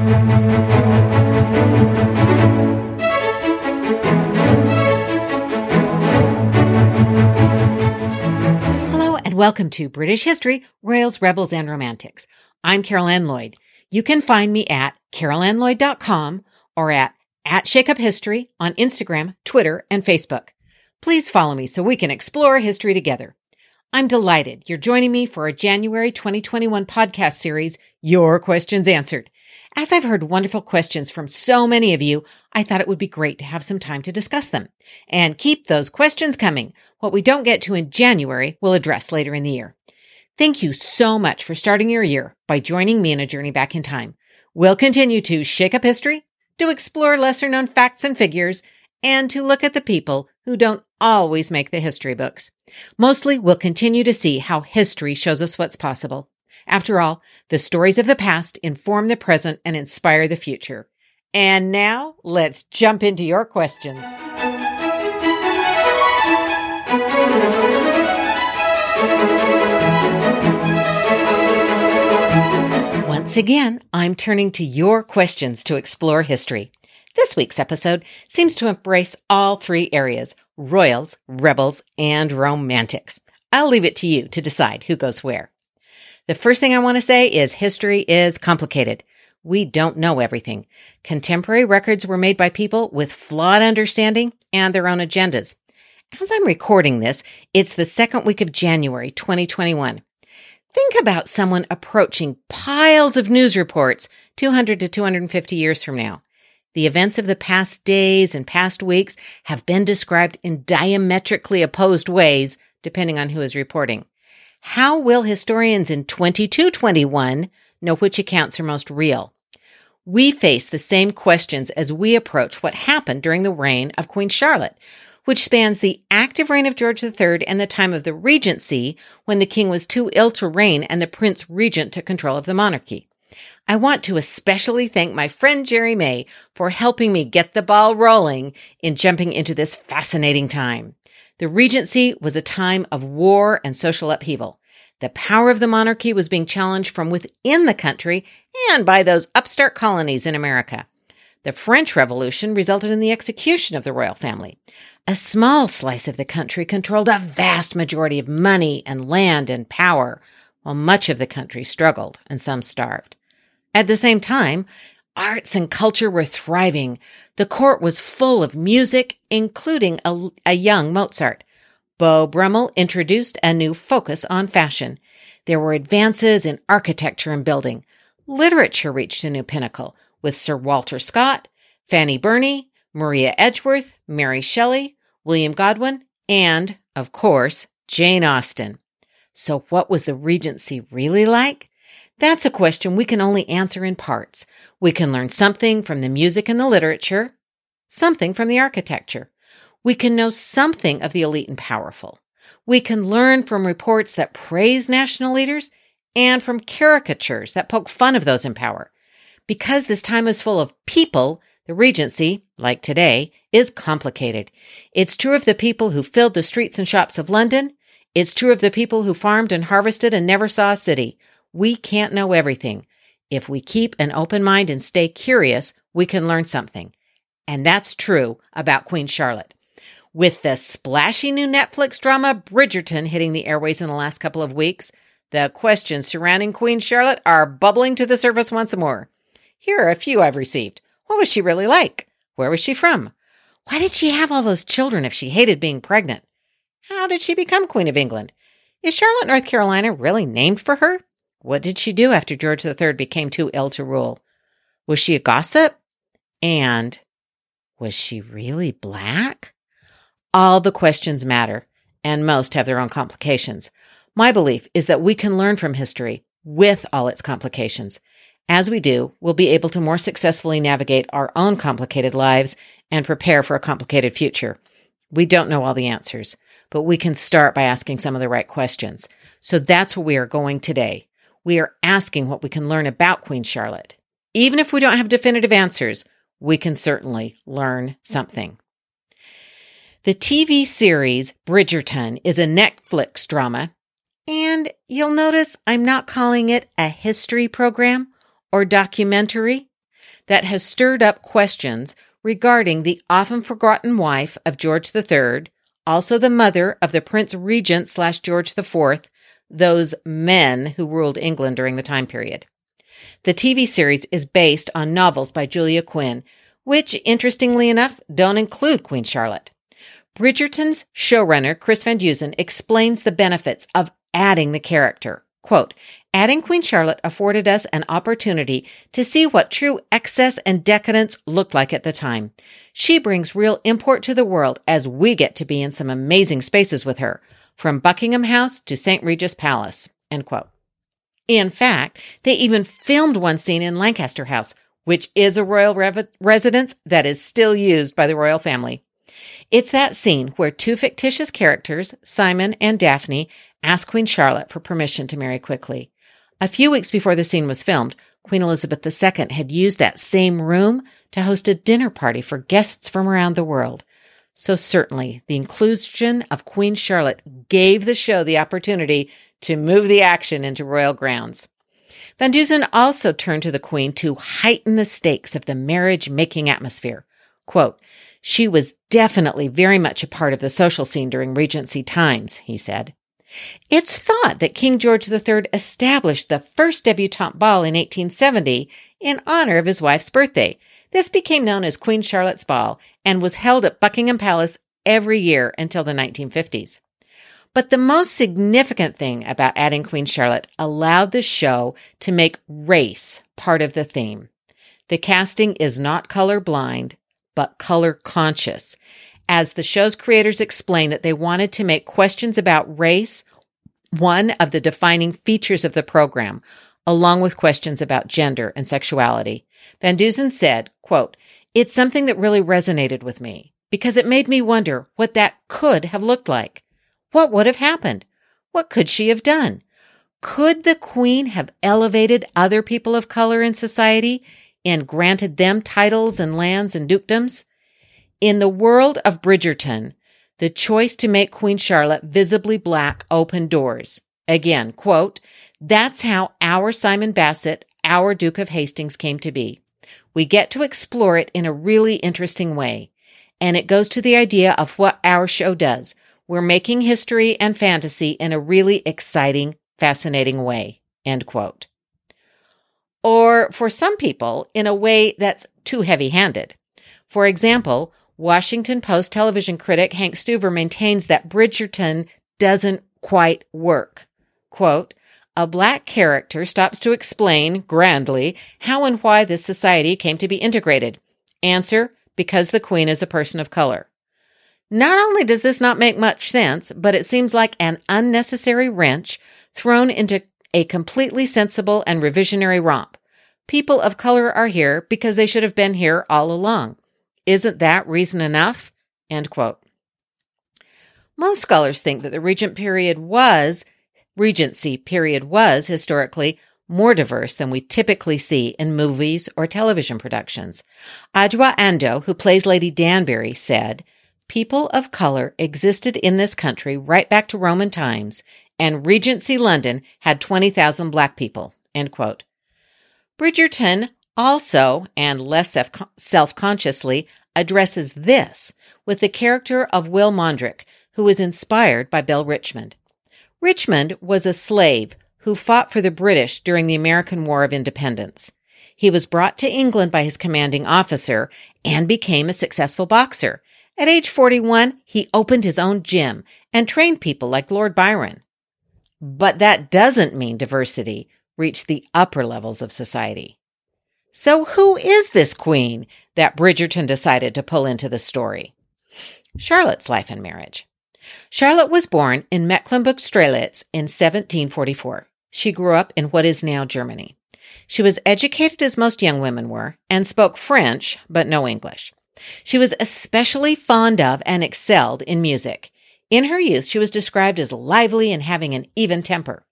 Hello and welcome to British History, Royals, Rebels, and Romantics. I'm Carol Ann Lloyd. You can find me at carolannlloyd.com or at at Shakeup History on Instagram, Twitter, and Facebook. Please follow me so we can explore history together. I'm delighted you're joining me for our January 2021 podcast series, Your Questions Answered. As I've heard wonderful questions from so many of you, I thought it would be great to have some time to discuss them. And keep those questions coming. What we don't get to in January, we'll address later in the year. Thank you so much for starting your year by joining me in a journey back in time. We'll continue to shake up history, to explore lesser known facts and figures, and to look at the people who don't always make the history books. Mostly, we'll continue to see how history shows us what's possible. After all, the stories of the past inform the present and inspire the future. And now, let's jump into your questions. Once again, I'm turning to your questions to explore history. This week's episode seems to embrace all three areas royals, rebels, and romantics. I'll leave it to you to decide who goes where. The first thing I want to say is history is complicated. We don't know everything. Contemporary records were made by people with flawed understanding and their own agendas. As I'm recording this, it's the second week of January 2021. Think about someone approaching piles of news reports 200 to 250 years from now. The events of the past days and past weeks have been described in diametrically opposed ways, depending on who is reporting. How will historians in 2221 know which accounts are most real? We face the same questions as we approach what happened during the reign of Queen Charlotte, which spans the active reign of George III and the time of the Regency when the king was too ill to reign and the prince regent took control of the monarchy. I want to especially thank my friend Jerry May for helping me get the ball rolling in jumping into this fascinating time. The Regency was a time of war and social upheaval. The power of the monarchy was being challenged from within the country and by those upstart colonies in America. The French Revolution resulted in the execution of the royal family. A small slice of the country controlled a vast majority of money and land and power, while much of the country struggled and some starved. At the same time, arts and culture were thriving. The court was full of music, including a, a young Mozart. Beau Brummel introduced a new focus on fashion. There were advances in architecture and building. Literature reached a new pinnacle with Sir Walter Scott, Fanny Burney, Maria Edgeworth, Mary Shelley, William Godwin, and, of course, Jane Austen. So what was the Regency really like? That's a question we can only answer in parts. We can learn something from the music and the literature, something from the architecture. We can know something of the elite and powerful. We can learn from reports that praise national leaders and from caricatures that poke fun of those in power. Because this time is full of people, the Regency, like today, is complicated. It's true of the people who filled the streets and shops of London. It's true of the people who farmed and harvested and never saw a city. We can't know everything. If we keep an open mind and stay curious, we can learn something. And that's true about Queen Charlotte. With the splashy new Netflix drama Bridgerton hitting the airways in the last couple of weeks, the questions surrounding Queen Charlotte are bubbling to the surface once more. Here are a few I've received. What was she really like? Where was she from? Why did she have all those children if she hated being pregnant? How did she become Queen of England? Is Charlotte, North Carolina really named for her? What did she do after George III became too ill to rule? Was she a gossip? And was she really black? All the questions matter, and most have their own complications. My belief is that we can learn from history with all its complications. As we do, we'll be able to more successfully navigate our own complicated lives and prepare for a complicated future. We don't know all the answers, but we can start by asking some of the right questions. So that's where we are going today we are asking what we can learn about Queen Charlotte. Even if we don't have definitive answers, we can certainly learn something. The TV series Bridgerton is a Netflix drama, and you'll notice I'm not calling it a history program or documentary. that has stirred up questions regarding the often forgotten wife of George III, also the mother of the Prince Regent slash George IV, those men who ruled England during the time period. The TV series is based on novels by Julia Quinn, which, interestingly enough, don't include Queen Charlotte. Bridgerton's showrunner, Chris Van Dusen, explains the benefits of adding the character. Quote, adding Queen Charlotte afforded us an opportunity to see what true excess and decadence looked like at the time. She brings real import to the world as we get to be in some amazing spaces with her, from Buckingham House to St. James's Palace. End quote. In fact, they even filmed one scene in Lancaster House, which is a royal rev- residence that is still used by the royal family. It's that scene where two fictitious characters, Simon and Daphne, ask Queen Charlotte for permission to marry quickly. A few weeks before the scene was filmed, Queen Elizabeth II had used that same room to host a dinner party for guests from around the world. So certainly the inclusion of Queen Charlotte gave the show the opportunity to move the action into royal grounds. Van Dusen also turned to the Queen to heighten the stakes of the marriage making atmosphere. Quote, she was definitely very much a part of the social scene during Regency times, he said. It's thought that King George III established the first debutante ball in 1870 in honor of his wife's birthday. This became known as Queen Charlotte's Ball and was held at Buckingham Palace every year until the 1950s. But the most significant thing about adding Queen Charlotte allowed the show to make race part of the theme. The casting is not color blind, but color conscious as the show's creators explained that they wanted to make questions about race one of the defining features of the program, along with questions about gender and sexuality. Van Dusen said, quote, It's something that really resonated with me because it made me wonder what that could have looked like. What would have happened? What could she have done? Could the queen have elevated other people of color in society and granted them titles and lands and dukedoms? In the world of Bridgerton, the choice to make Queen Charlotte visibly black opened doors. Again, quote, that's how our Simon Basset, our Duke of Hastings came to be. We get to explore it in a really interesting way. And it goes to the idea of what our show does. We're making history and fantasy in a really exciting, fascinating way. End quote. Or for some people, in a way that's too heavy handed. For example, Washington Post television critic Hank Stuever maintains that Bridgerton doesn't quite work. Quote, a black character stops to explain grandly how and why this society came to be integrated. Answer, because the queen is a person of color. Not only does this not make much sense, but it seems like an unnecessary wrench thrown into a completely sensible and revisionary romp. People of color are here because they should have been here all along. Isn't that reason enough? End quote. Most scholars think that the regent period was, regency period was historically more diverse than we typically see in movies or television productions. Adjoa Andoh, who plays Lady Danbury, said, People of color existed in this country right back to Roman times, and Regency London had 20,000 black people. End quote. Bridgerton also, and less self consciously, addresses this with the character of Will Mondrich, who was inspired by Bill Richmond. Richmond was a slave who fought for the British during the American War of Independence. He was brought to England by his commanding officer and became a successful boxer. At age 41, he opened his own gym and trained people like Lord Byron. But that doesn't mean diversity reached the upper levels of society. So who is this queen that Bridgerton decided to pull into the story? Charlotte's life and marriage. Charlotte was born in Mecklenburg-Strelitz in 1744. She grew up in what is now Germany. She was educated as most young women were and spoke French, but no English. She was especially fond of and excelled in music. In her youth, she was described as lively and having an even temper.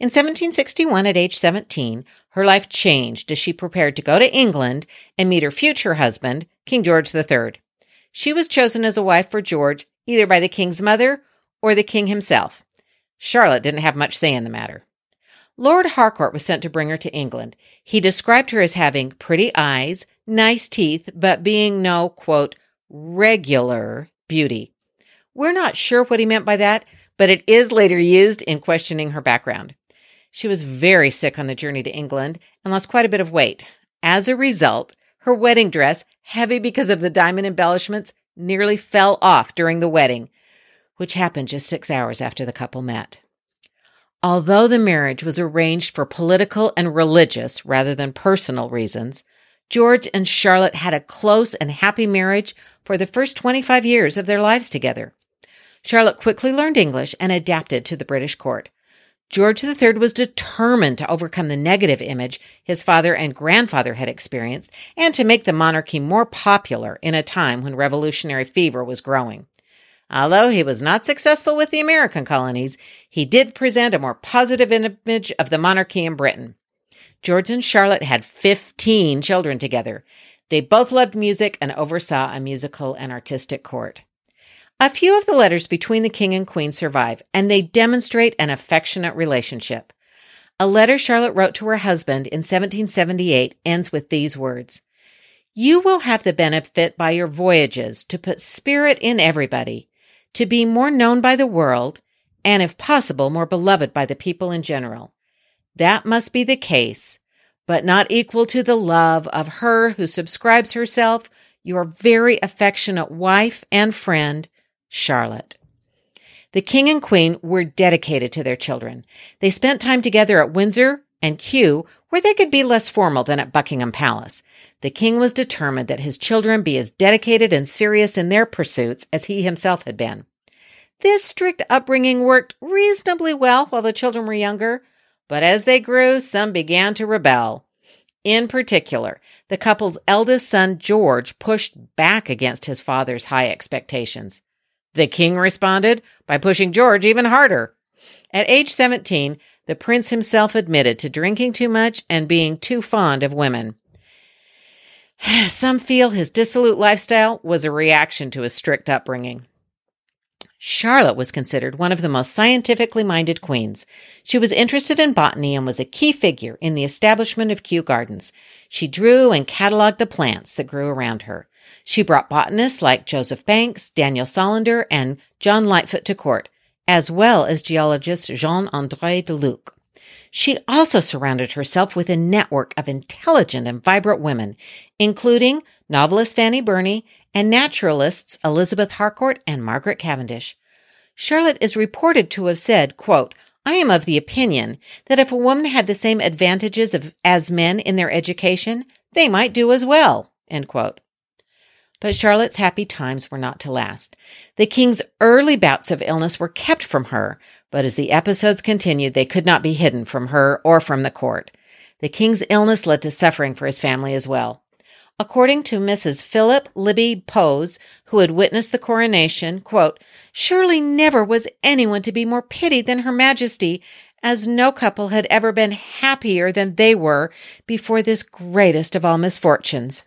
In 1761, at age 17, her life changed as she prepared to go to England and meet her future husband, King George III. She was chosen as a wife for George either by the king's mother or the king himself. Charlotte didn't have much say in the matter. Lord Harcourt was sent to bring her to England. He described her as having pretty eyes, nice teeth, but being no, quote, regular beauty. We're not sure what he meant by that, but it is later used in questioning her background. She was very sick on the journey to England and lost quite a bit of weight. As a result, her wedding dress, heavy because of the diamond embellishments, nearly fell off during the wedding, which happened just six hours after the couple met. Although the marriage was arranged for political and religious rather than personal reasons, George and Charlotte had a close and happy marriage for the first 25 years of their lives together. Charlotte quickly learned English and adapted to the British court. George III was determined to overcome the negative image his father and grandfather had experienced and to make the monarchy more popular in a time when revolutionary fever was growing. Although he was not successful with the American colonies, he did present a more positive image of the monarchy in Britain. George and Charlotte had 15 children together. They both loved music and oversaw a musical and artistic court. A few of the letters between the king and queen survive, and they demonstrate an affectionate relationship. A letter Charlotte wrote to her husband in 1778 ends with these words You will have the benefit by your voyages to put spirit in everybody, to be more known by the world, and if possible, more beloved by the people in general. That must be the case, but not equal to the love of her who subscribes herself your very affectionate wife and friend, Charlotte. The king and queen were dedicated to their children. They spent time together at Windsor and Kew, where they could be less formal than at Buckingham Palace. The king was determined that his children be as dedicated and serious in their pursuits as he himself had been. This strict upbringing worked reasonably well while the children were younger, but as they grew, some began to rebel. In particular, the couple's eldest son, George, pushed back against his father's high expectations. The king responded by pushing George even harder. At age 17, the prince himself admitted to drinking too much and being too fond of women. Some feel his dissolute lifestyle was a reaction to his strict upbringing. Charlotte was considered one of the most scientifically minded queens. She was interested in botany and was a key figure in the establishment of Kew Gardens. She drew and cataloged the plants that grew around her. She brought botanists like Joseph Banks, Daniel Solander, and John Lightfoot to court, as well as geologist Jean-André de Luc. She also surrounded herself with a network of intelligent and vibrant women, including novelist Fanny Burney and naturalists Elizabeth Harcourt and Margaret Cavendish. Charlotte is reported to have said, quote, I am of the opinion that if a woman had the same advantages of, as men in their education, they might do as well. But Charlotte's happy times were not to last. The king's early bouts of illness were kept from her, but as the episodes continued, they could not be hidden from her or from the court. The king's illness led to suffering for his family as well. According to Mrs. Philip Lybbe Powys, who had witnessed the coronation, quote, surely never was anyone to be more pitied than Her Majesty, as no couple had ever been happier than they were before this greatest of all misfortunes.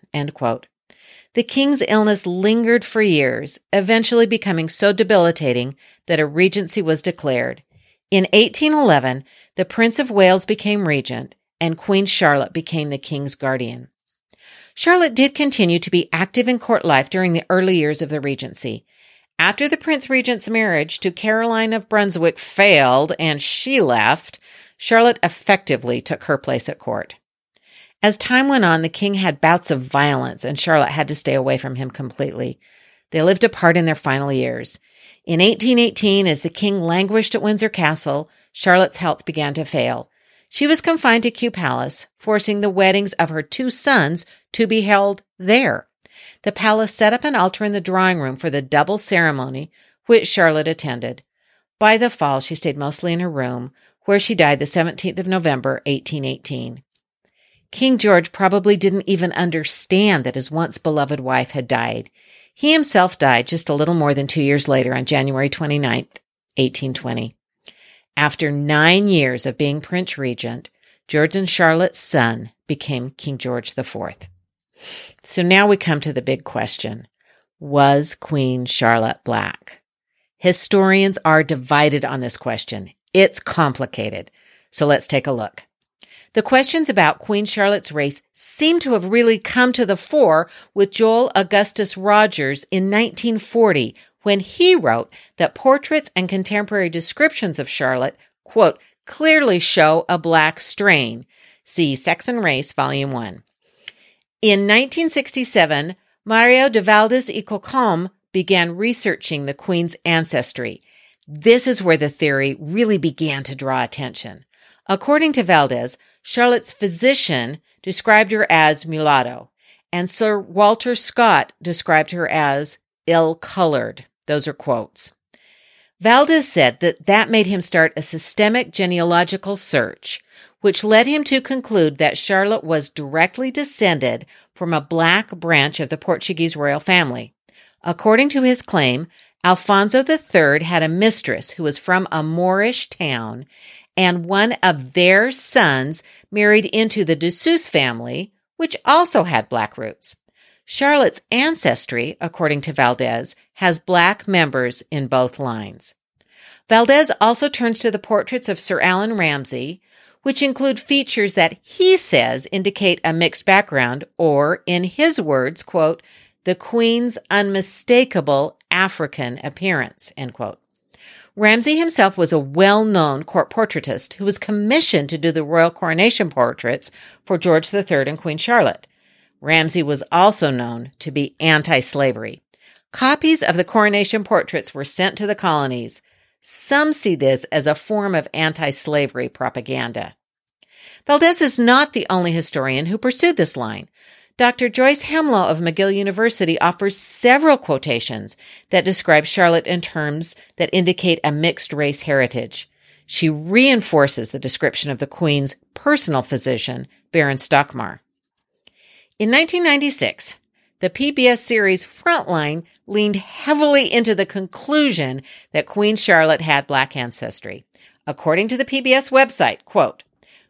The king's illness lingered for years, eventually becoming so debilitating that a regency was declared. In 1811, the Prince of Wales became regent, and Queen Charlotte became the king's guardian. Charlotte did continue to be active in court life during the early years of the regency. After the Prince Regent's marriage to Caroline of Brunswick failed and she left, Charlotte effectively took her place at court. As time went on, the king had bouts of violence and Charlotte had to stay away from him completely. They lived apart in their final years. In 1818, as the king languished at Windsor Castle, Charlotte's health began to fail. She was confined to Kew Palace, forcing the weddings of her two sons to be held there. The palace set up an altar in the drawing room for the double ceremony, which Charlotte attended. By the fall, she stayed mostly in her room, where she died the 17th of November, 1818. King George probably didn't even understand that his once beloved wife had died. He himself died just a little more than two years later on January 29th, 1820. After nine years of being Prince Regent, George and Charlotte's son became King George IV. So now we come to the big question. Was Queen Charlotte black? Historians are divided on this question. It's complicated. So let's take a look. The questions about Queen Charlotte's race seem to have really come to the fore with Joel Augustus Rogers in 1940 when he wrote that portraits and contemporary descriptions of Charlotte, quote, clearly show a black strain. See Sex and Race, Volume 1. In 1967, Mario de Valdes y Cocom began researching the Queen's ancestry. This is where the theory really began to draw attention. According to Valdes, Charlotte's physician described her as mulatto, and Sir Walter Scott described her as ill colored. Those are quotes. Valdes said that that made him start a systemic genealogical search, which led him to conclude that Charlotte was directly descended from a black branch of the Portuguese royal family. According to his claim, Alfonso III had a mistress who was from a Moorish town, and one of their sons married into the de Souza family, which also had black roots. Charlotte's ancestry, according to Valdes, has black members in both lines. Valdes also turns to the portraits of Sir Allan Ramsay, which include features that he says indicate a mixed background or, in his words, quote, the Queen's unmistakable African appearance, end quote. Ramsay himself was a well-known court portraitist who was commissioned to do the royal coronation portraits for George III and Queen Charlotte. Ramsay was also known to be anti-slavery. Copies of the coronation portraits were sent to the colonies. Some see this as a form of anti-slavery propaganda. Valdes is not the only historian who pursued this line. Dr. Joyce Hemlow of McGill University offers several quotations that describe Charlotte in terms that indicate a mixed race heritage. She reinforces the description of the Queen's personal physician, Baron Stockmar. In 1996, the PBS series Frontline leaned heavily into the conclusion that Queen Charlotte had black ancestry. According to the PBS website, quote,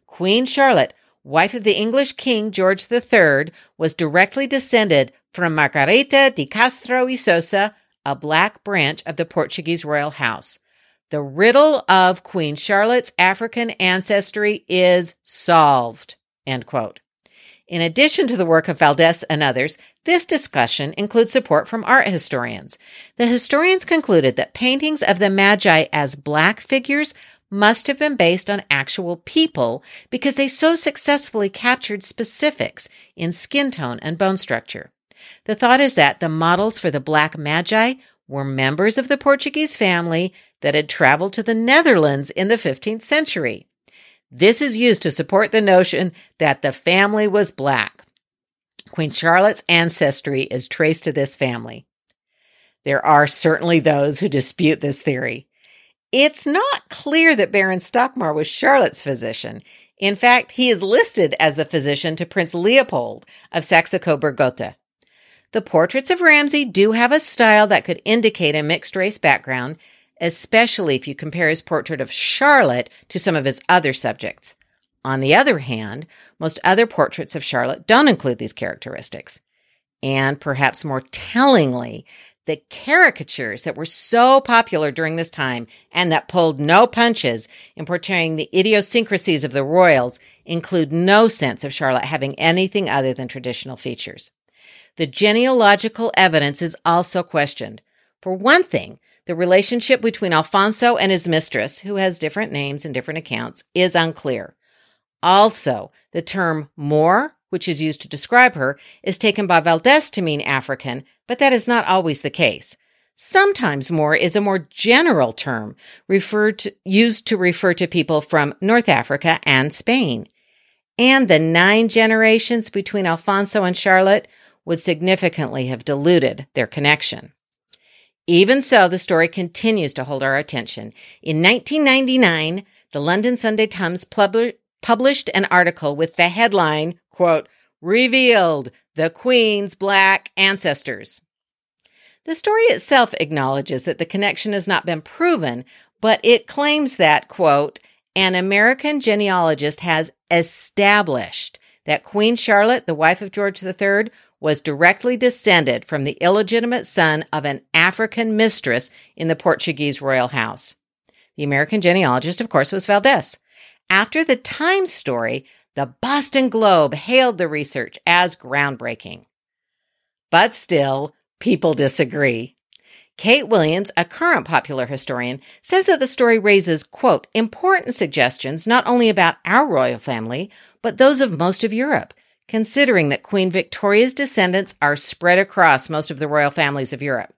Queen Charlotte wife of the English King George III, was directly descended from Margarita de Castro y Sosa, a black branch of the Portuguese royal house. The riddle of Queen Charlotte's African ancestry is solved. End quote. In addition to the work of Valdes and others, this discussion includes support from art historians. The historians concluded that paintings of the Magi as black figures must have been based on actual people because they so successfully captured specifics in skin tone and bone structure. The thought is that the models for the Black Magi were members of the Portuguese family that had traveled to the Netherlands in the 15th century. This is used to support the notion that the family was black. Queen Charlotte's ancestry is traced to this family. There are certainly those who dispute this theory. It's not clear that Baron Stockmar was Charlotte's physician. In fact, he is listed as the physician to Prince Leopold of Saxe-Coburg-Gotha. The portraits of Ramsay do have a style that could indicate a mixed race background, especially if you compare his portrait of Charlotte to some of his other subjects. On the other hand, most other portraits of Charlotte don't include these characteristics. And perhaps more tellingly, the caricatures that were so popular during this time and that pulled no punches in portraying the idiosyncrasies of the royals include no sense of Charlotte having anything other than traditional features. The genealogical evidence is also questioned. For one thing, the relationship between Alfonso and his mistress, who has different names and different accounts, is unclear. Also, the term Moor which is used to describe her, is taken by Valdes to mean African, but that is not always the case. Sometimes Moor is a more general term referred to, used to refer to people from North Africa and Spain. And the nine generations between Alfonso and Charlotte would significantly have diluted their connection. Even so, the story continues to hold our attention. In 1999, the London Sunday Times published an article with the headline, quote, revealed the Queen's black ancestors. The story itself acknowledges that the connection has not been proven, but it claims that, quote, an American genealogist has established that Queen Charlotte, the wife of George III, was directly descended from the illegitimate son of an African mistress in the Portuguese royal house. The American genealogist, of course, was Valdes. After the Times story, the Boston Globe hailed the research as groundbreaking. But still, people disagree. Kate Williams, a current popular historian, says that the story raises, quote, important suggestions not only about our royal family, but those of most of Europe, considering that Queen Victoria's descendants are spread across most of the royal families of Europe.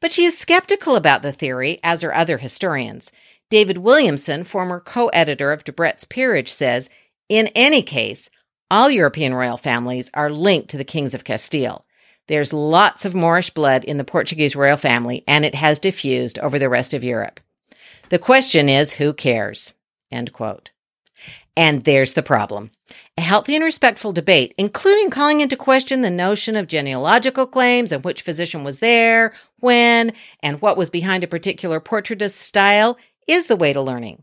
But she is skeptical about the theory, as are other historians. David Williamson, former co editor of Debrett's Peerage, says In any case, all European royal families are linked to the kings of Castile. There's lots of Moorish blood in the Portuguese royal family, and it has diffused over the rest of Europe. The question is, who cares? End quote. And there's the problem. A healthy and respectful debate, including calling into question the notion of genealogical claims and which physician was there, when, and what was behind a particular portraitist style, is the way to learning.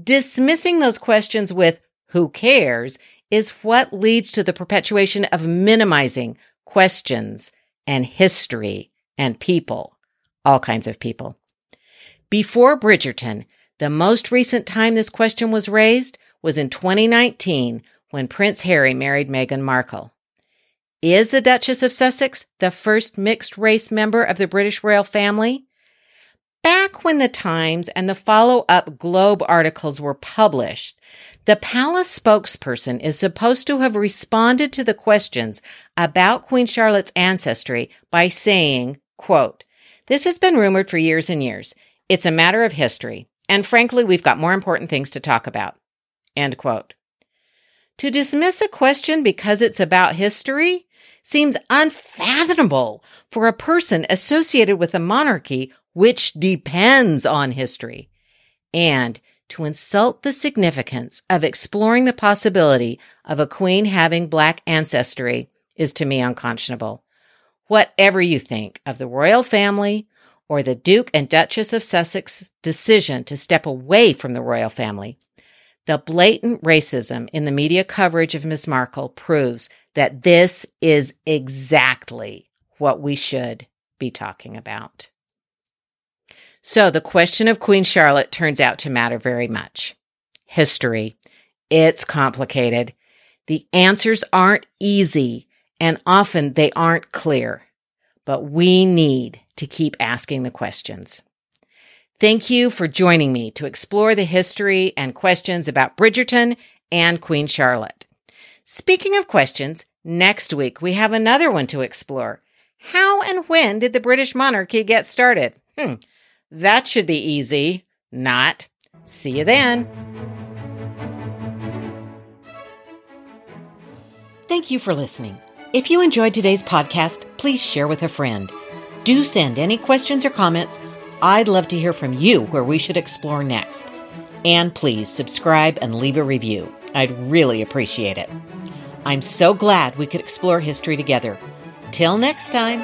Dismissing those questions with who cares is what leads to the perpetuation of minimizing questions and history and people, all kinds of people. Before Bridgerton, the most recent time this question was raised was in 2019 when Prince Harry married Meghan Markle. Is the Duchess of Sussex the first mixed race member of the British royal family? Back when the Times and the follow up Globe articles were published, the palace spokesperson is supposed to have responded to the questions about Queen Charlotte's ancestry by saying, quote, This has been rumored for years and years. It's a matter of history. And frankly, we've got more important things to talk about. End quote. To dismiss a question because it's about history seems unfathomable for a person associated with a monarchy which depends on history. And to insult the significance of exploring the possibility of a queen having black ancestry is to me unconscionable. Whatever you think of the royal family or the Duke and Duchess of Sussex's decision to step away from the royal family, the blatant racism in the media coverage of Miss Markle proves that this is exactly what we should be talking about. So the question of Queen Charlotte turns out to matter very much. History. It's complicated. The answers aren't easy and often they aren't clear, but we need to keep asking the questions. Thank you for joining me to explore the history and questions about Bridgerton and Queen Charlotte. Speaking of questions, next week we have another one to explore. How and when did the British monarchy get started? Hmm. That should be easy. Not. See you then. Thank you for listening. If you enjoyed today's podcast, please share with a friend. Do send any questions or comments. I'd love to hear from you where we should explore next. And please subscribe and leave a review. I'd really appreciate it. I'm so glad we could explore history together. Till next time.